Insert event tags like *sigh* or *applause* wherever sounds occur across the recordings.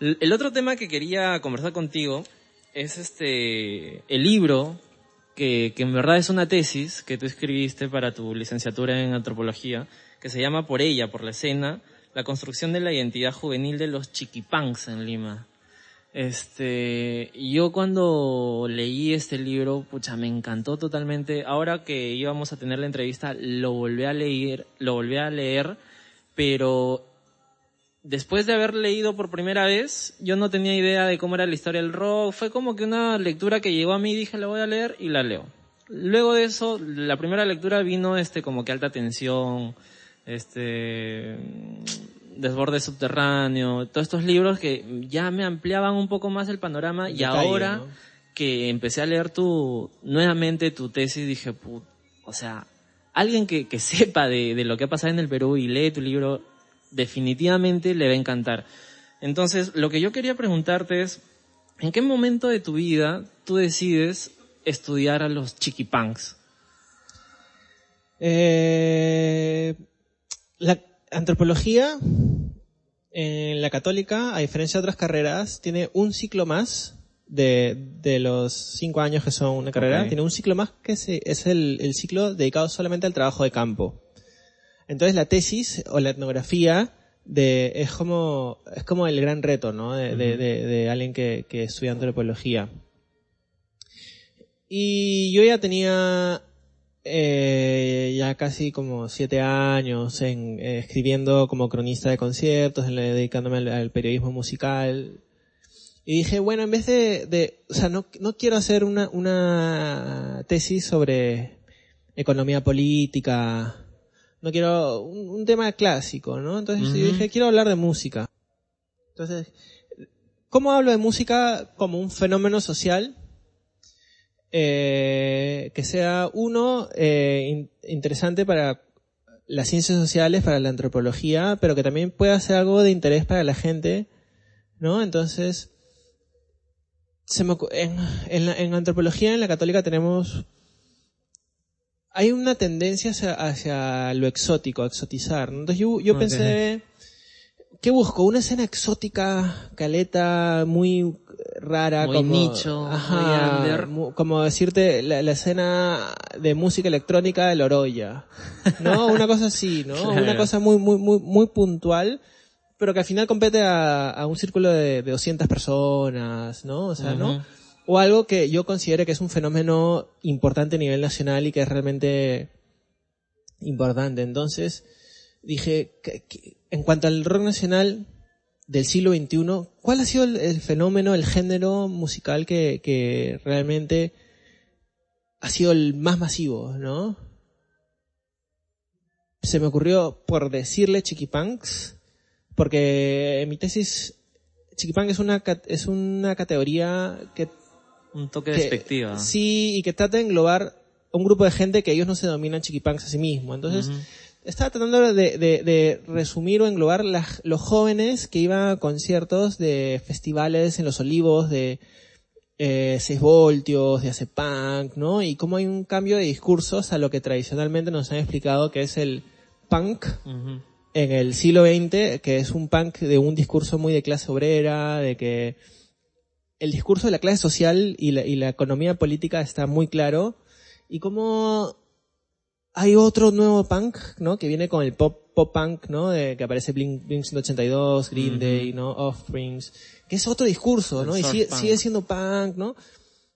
El otro tema que quería conversar contigo es este, el libro que, que en verdad es una tesis que tú escribiste para tu licenciatura en antropología, que se llama Por ella, por la escena, la construcción de la identidad juvenil de los chiquipanks en Lima. Este, yo cuando leí este libro, pucha, me encantó totalmente. Ahora que íbamos a tener la entrevista, lo volví a leer, lo volví a leer, pero después de haber leído por primera vez, yo no tenía idea de cómo era la historia del rock. Fue como que una lectura que llegó a mí, dije, la voy a leer y la leo. Luego de eso, la primera lectura vino este como que alta tensión, este desborde subterráneo, todos estos libros que ya me ampliaban un poco más el panorama y ahora que empecé a leer tu nuevamente tu tesis dije, Put, o sea, alguien que, que sepa de, de lo que ha pasado en el Perú y lee tu libro definitivamente le va a encantar. Entonces, lo que yo quería preguntarte es, ¿en qué momento de tu vida tú decides estudiar a los chiquipunks? Eh, la antropología en la católica, a diferencia de otras carreras, tiene un ciclo más de, de los cinco años que son una carrera, tiene un ciclo más que se- es el, el ciclo dedicado solamente al trabajo de campo. Entonces la tesis o la etnografía de, es como, es como el gran reto, ¿no? De, de- de- de alguien que, que estudia antropología. Y yo ya tenía eh, ya casi como siete años en, eh, escribiendo como cronista de conciertos, en, dedicándome al, al periodismo musical. Y dije, bueno, en vez de, de o sea, no, no quiero hacer una, una tesis sobre economía política, no quiero un, un tema clásico, ¿no? Entonces yo dije, quiero hablar de música. Entonces, ¿cómo hablo de música como un fenómeno social? eh, que sea uno eh, in- interesante para las ciencias sociales, para la antropología, pero que también pueda ser algo de interés para la gente, ¿no? Entonces, se me en, en, la, en antropología, en la católica tenemos hay una tendencia hacia, hacia lo exótico, a exotizar. ¿no? Entonces yo, pensé, ¿qué busco? Una escena exótica, caleta, muy rara, Muy como nicho, muy ajá, under. mu- como decirte la, la escena de música electrónica de Loroya, ¿no? *laughs* Una cosa así, ¿no? Claro. Una cosa muy, muy, muy, muy puntual, pero que al final compete a, a un círculo de, de 200 personas, ¿no? O sea, ¿no? O algo que yo considere que es un fenómeno importante a nivel nacional y que es realmente importante. Entonces, dije, en cuanto al rock nacional del siglo XXI, ¿cuál ha sido el, fenómeno, el género musical que, realmente ha sido el más masivo, no? Se me ocurrió por decirle Chiquipunks, porque en mi tesis Chiquipunk es una, es una categoría que Un toque que- despectiva. Sí, y que trata de englobar un grupo de gente que ellos no se denominan chiquipunks a sí mismos. Entonces, estaba tratando de, de- de resumir o englobar las- los jóvenes que iban a conciertos de festivales en los olivos de eh, 6 voltios, de hace punk, ¿no? Y cómo hay un cambio de discursos a lo que tradicionalmente nos han explicado que es el punk en el siglo XX, que es un punk de un discurso muy de clase obrera, de que el discurso de la clase social y la, y la economía política está muy claro, y como hay otro nuevo punk, ¿no? Que viene con el pop, pop punk, ¿no? De, que aparece Blink, Blink 182, Green. Day, ¿no? Offsprings, que es otro discurso, El ¿no? Y sigue, sigue siendo punk, ¿no?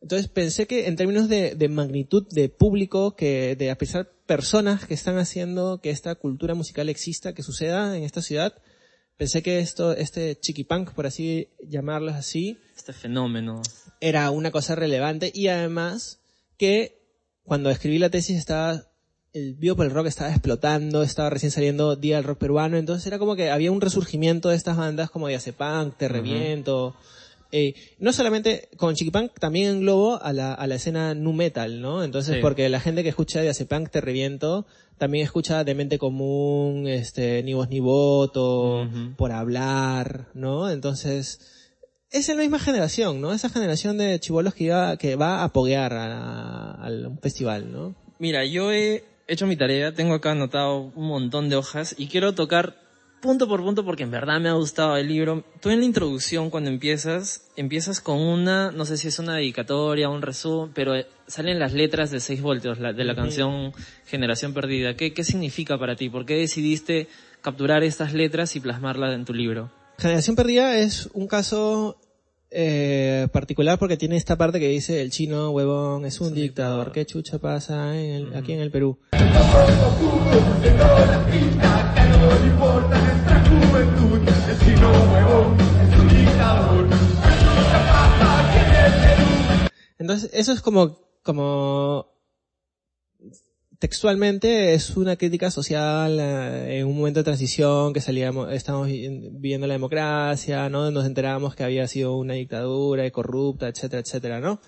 Entonces pensé que en términos de, de magnitud de público, que de a pesar personas que están haciendo que esta cultura musical exista, que suceda en esta ciudad, pensé que esto, este chiquipunk, por así llamarlo así, Este fenómeno. era una cosa relevante y además que cuando escribí la tesis estaba el Biopel Rock estaba explotando, estaba recién saliendo Día del Rock Peruano, entonces era como que había un resurgimiento de estas bandas como de Punk, Te Reviento, eh, no solamente con Chiquipunk, también englobo a la, a la escena nu metal, ¿no? Entonces, Sí. porque la gente que escucha de Punk, Te Reviento, también escucha Demente Común, este, Ni Voz Ni Voto. Por Hablar, ¿no? Entonces, es la misma generación, ¿no? Esa generación de chivolos que, iba, que va a poguear a, a un festival, ¿no? Mira, yo he hecho mi tarea, tengo acá anotado un montón de hojas y quiero tocar punto por punto porque en verdad me ha gustado el libro. Tú en la introducción, cuando empiezas, empiezas con una, no sé si es una dedicatoria, un resumen, pero eh, salen las letras de 6 voltios la- de la canción Generación Perdida. ¿Qué, ¿Qué significa para ti? ¿Por qué decidiste capturar estas letras y plasmarlas en tu libro? Generación Perdida es un caso eh, particular porque tiene esta parte que dice el chino huevón es un, dictador. ¿Qué chucha pasa en el- aquí en el Perú? Entonces, eso es como, como textualmente es una crítica social eh, en un momento de transición que salíamos, estamos vi- viviendo la democracia, ¿no? Nos enterábamos que había sido una dictadura y corrupta, etcétera, etcétera, ¿no?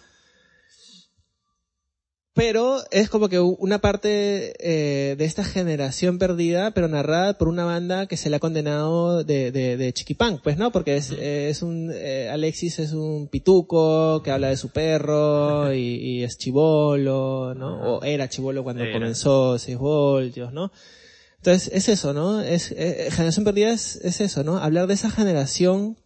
Pero es como que una parte eh, de esta generación perdida, pero narrada por una banda que se le ha condenado de, de, de chiquipunk, pues, ¿no? Porque es, eh, es un, eh, Alexis es un pituco que habla de su perro y, y es chivolo, ¿no? O era chivolo cuando Era. comenzó 6 voltios, ¿no? Entonces, es eso, ¿no? Es, eh, generación perdida es, es eso, ¿no? Hablar de esa generación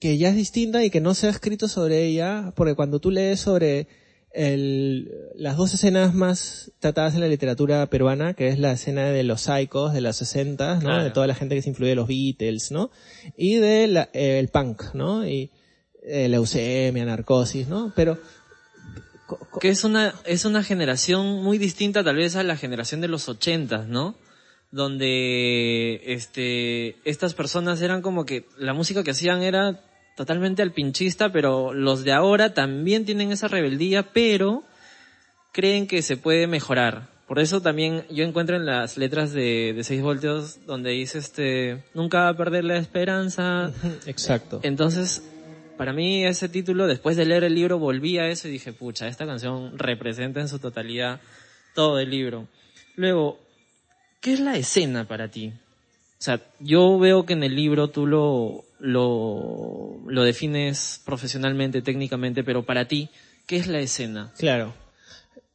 que ya es distinta y que no se ha escrito sobre ella, porque cuando tú lees sobre el, las dos escenas más tratadas en la literatura peruana, que es la escena de los psicos de los 60, ¿no? Claro. De toda la gente que se influye de los Beatles, ¿no? Y de la- eh, el punk, ¿no? Y eh, leucemia, narcosis, ¿no? Pero que es una, es una generación muy distinta tal vez a la generación de los ochentas, ¿no? Donde, este, estas personas eran como que la música que hacían era totalmente alpinchista, pero los de ahora también tienen esa rebeldía, pero creen que se puede mejorar. Por eso también yo encuentro en las letras de, de 6 voltios donde dice este, nunca va a perder la esperanza, *laughs* Exacto. entonces, para mí ese título, después de leer el libro, volví a eso y dije, pucha, esta canción representa en su totalidad todo el libro. Luego, ¿qué es la escena para ti? O sea, yo veo que en el libro tú lo, lo, lo defines profesionalmente, técnicamente, pero para ti, ¿qué es la escena? Claro.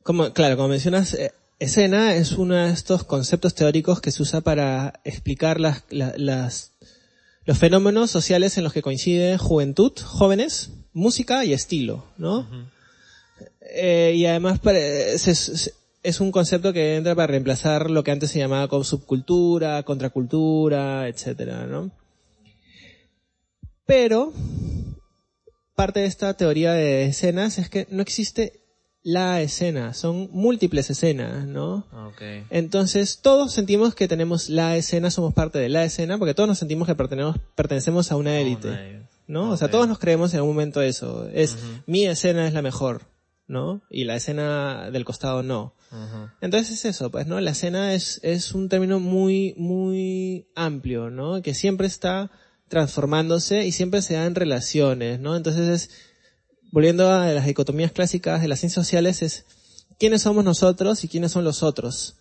Como, claro, como mencionas, eh, escena es uno de estos conceptos teóricos que se usa para explicar las, la- las, los fenómenos sociales en los que coinciden juventud, jóvenes, música y estilo, ¿no? Eh, y además es un concepto que entra para reemplazar lo que antes se llamaba como subcultura, contracultura, etcétera, ¿no? Pero parte de esta teoría de escenas es que no existe la escena, son múltiples escenas, ¿no? Okay. Entonces todos sentimos que tenemos la escena, somos parte de la escena, porque todos nos sentimos que pertenecemos, pertenecemos a una élite, ¿no? O sea, todos nos creemos en algún momento eso. Es, mi escena es la mejor, ¿no? Y la escena del costado no. Entonces es eso, pues, ¿no? La escena es, es un término muy, muy amplio, ¿no? Que siempre está transformándose y siempre se da en relaciones, ¿no? Entonces es, volviendo a las dicotomías clásicas de las ciencias sociales, es quiénes somos nosotros y quiénes son los otros.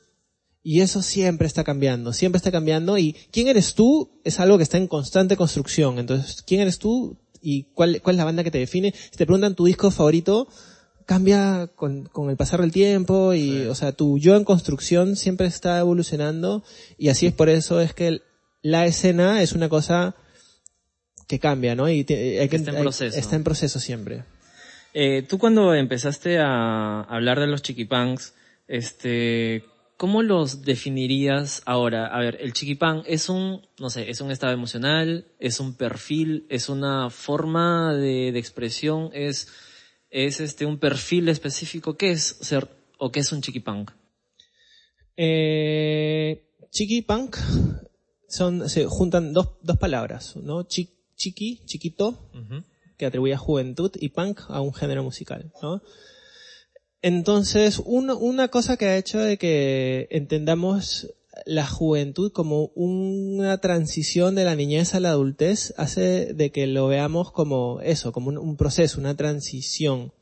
Y eso siempre está cambiando, siempre está cambiando y quién eres tú es algo que está en constante construcción. Entonces, ¿quién eres tú y cuál, cuál es la banda que te define? Si te preguntan tu disco favorito, cambia con, con el pasar del tiempo y, o sea, tu yo en construcción siempre está evolucionando y así es por eso es que el- la escena es una cosa que cambia, ¿no? Y te- hay que, está en hay- proceso. está en proceso siempre. Eh, tú cuando empezaste a hablar de los chiquipunks, este, ¿cómo los definirías ahora? A ver, el chiquipunk es un, no sé, es un estado emocional, es un perfil, es una forma de, de expresión, es, es este, un perfil específico. ¿Qué es ser, o qué es un chiquipunk? Eh, son, se juntan dos, dos palabras, ¿no? Chiqui, chiquito, que atribuye a juventud, y punk a un género musical, ¿no? Entonces, uno- una cosa que ha hecho de que entendamos la juventud como una transición de la niñez a la adultez hace de que lo veamos como eso, como un, un proceso, una transición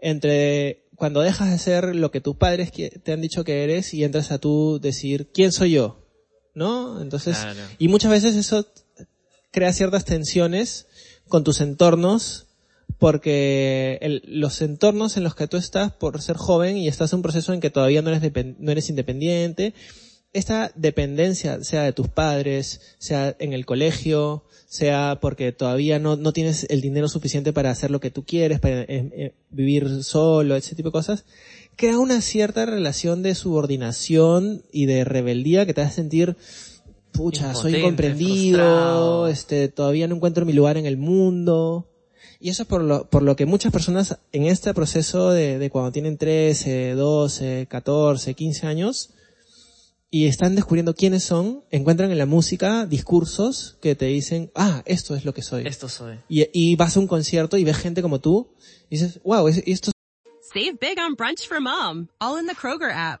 entre cuando dejas de ser lo que tus padres te han dicho que eres y entras a tú decir quién soy yo, ¿no? Entonces, Claro. y muchas veces eso crea ciertas tensiones con tus entornos porque el- los entornos en los que tú estás por ser joven y estás en un proceso en que todavía no eres, no eres independiente, esta dependencia, sea de tus padres, sea en el colegio, sea porque todavía no, no tienes el dinero suficiente para hacer lo que tú quieres, para eh, eh, vivir solo, ese tipo de cosas, crea una cierta relación de subordinación y de rebeldía que te hace sentir, pucha, soy incomprendido, frustrado. este, todavía no encuentro mi lugar en el mundo. Y eso es por lo, por lo que muchas personas en este proceso de, de cuando tienen 13, 12, 14, 15 años, y están descubriendo quiénes son, encuentran en la música discursos que te dicen, ah, esto es lo que soy. Esto soy. Y, y vas a un concierto y ves gente como tú, y dices, wow, es- esto Save big on brunch for mom, all in the Kroger app.